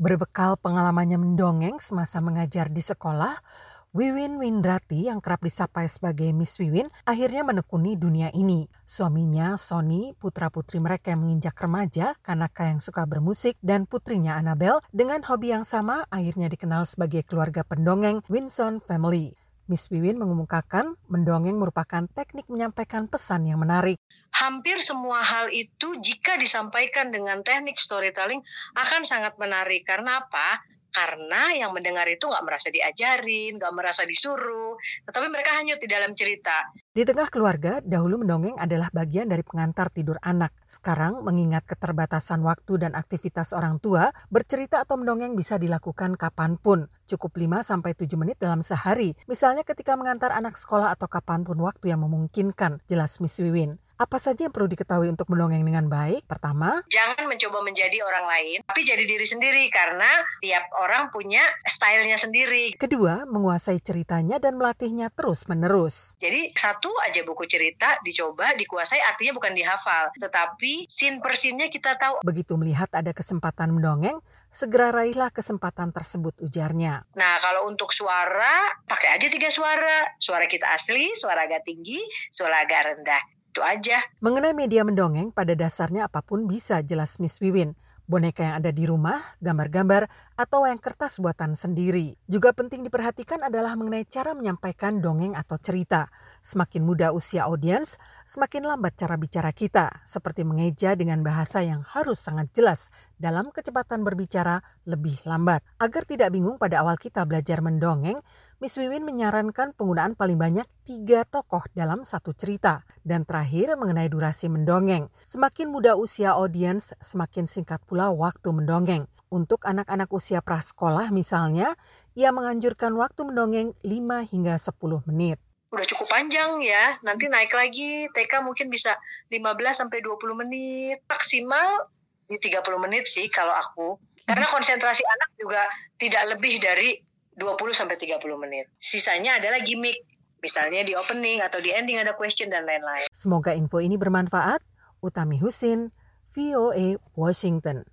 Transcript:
Berbekal pengalamannya mendongeng semasa mengajar di sekolah, Wiwin Windrati yang kerap disapa sebagai Miss Wiwin akhirnya menekuni dunia ini. Suaminya, Sony, putra-putri mereka yang menginjak remaja, Kanaka yang suka bermusik, dan putrinya Annabelle dengan hobi yang sama akhirnya dikenal sebagai keluarga pendongeng Winson Family. Miss Wiwin mengemukakan mendongeng merupakan teknik menyampaikan pesan yang menarik. Hampir semua hal itu jika disampaikan dengan teknik storytelling akan sangat menarik. Karena apa? Karena yang mendengar itu nggak merasa diajarin, nggak merasa disuruh, tetapi mereka hanyut di dalam cerita. Di tengah keluarga, dahulu mendongeng adalah bagian dari pengantar tidur anak. Sekarang, mengingat keterbatasan waktu dan aktivitas orang tua, bercerita atau mendongeng bisa dilakukan kapan pun. Cukup 5-7 menit dalam sehari, misalnya ketika mengantar anak sekolah atau kapan pun waktu yang memungkinkan, jelas Miss Wiwin. Apa saja yang perlu diketahui untuk mendongeng dengan baik? Pertama, jangan mencoba menjadi orang lain, tapi jadi diri sendiri karena tiap orang punya stylenya sendiri. Kedua, menguasai ceritanya dan melatihnya terus-menerus. Jadi satu aja buku cerita dicoba, dikuasai artinya bukan dihafal, tetapi scene per scene-nya kita tahu. Begitu melihat ada kesempatan mendongeng, segera raihlah kesempatan tersebut ujarnya. Nah, kalau untuk suara, pakai aja tiga suara. Suara kita asli, suara agak tinggi, suara agak rendah. Itu aja. Mengenai media mendongeng, pada dasarnya apa pun bisa jelas Miss Wiwin. Boneka yang ada di rumah, gambar-gambar, atau yang kertas buatan sendiri. Juga penting diperhatikan adalah mengenai cara menyampaikan dongeng atau cerita. Semakin muda usia audiens, semakin lambat cara bicara kita, seperti mengeja dengan bahasa yang harus sangat jelas dalam kecepatan berbicara lebih lambat. Agar tidak bingung pada awal kita belajar mendongeng, Miss Wiwin menyarankan penggunaan paling banyak tiga tokoh dalam satu cerita. Dan terakhir mengenai durasi mendongeng. Semakin muda usia audiens, semakin singkat pula waktu mendongeng. Untuk anak-anak usia prasekolah misalnya, ia menganjurkan waktu mendongeng 5 hingga 10 menit udah cukup panjang ya. Nanti naik lagi TK mungkin bisa 15 sampai 20 menit. Maksimal di 30 menit sih kalau aku. Karena konsentrasi anak juga tidak lebih dari 20 sampai 30 menit. Sisanya adalah gimmick. Misalnya di opening atau di ending ada question dan lain-lain. Semoga info ini bermanfaat. Utami Husin, VOA Washington.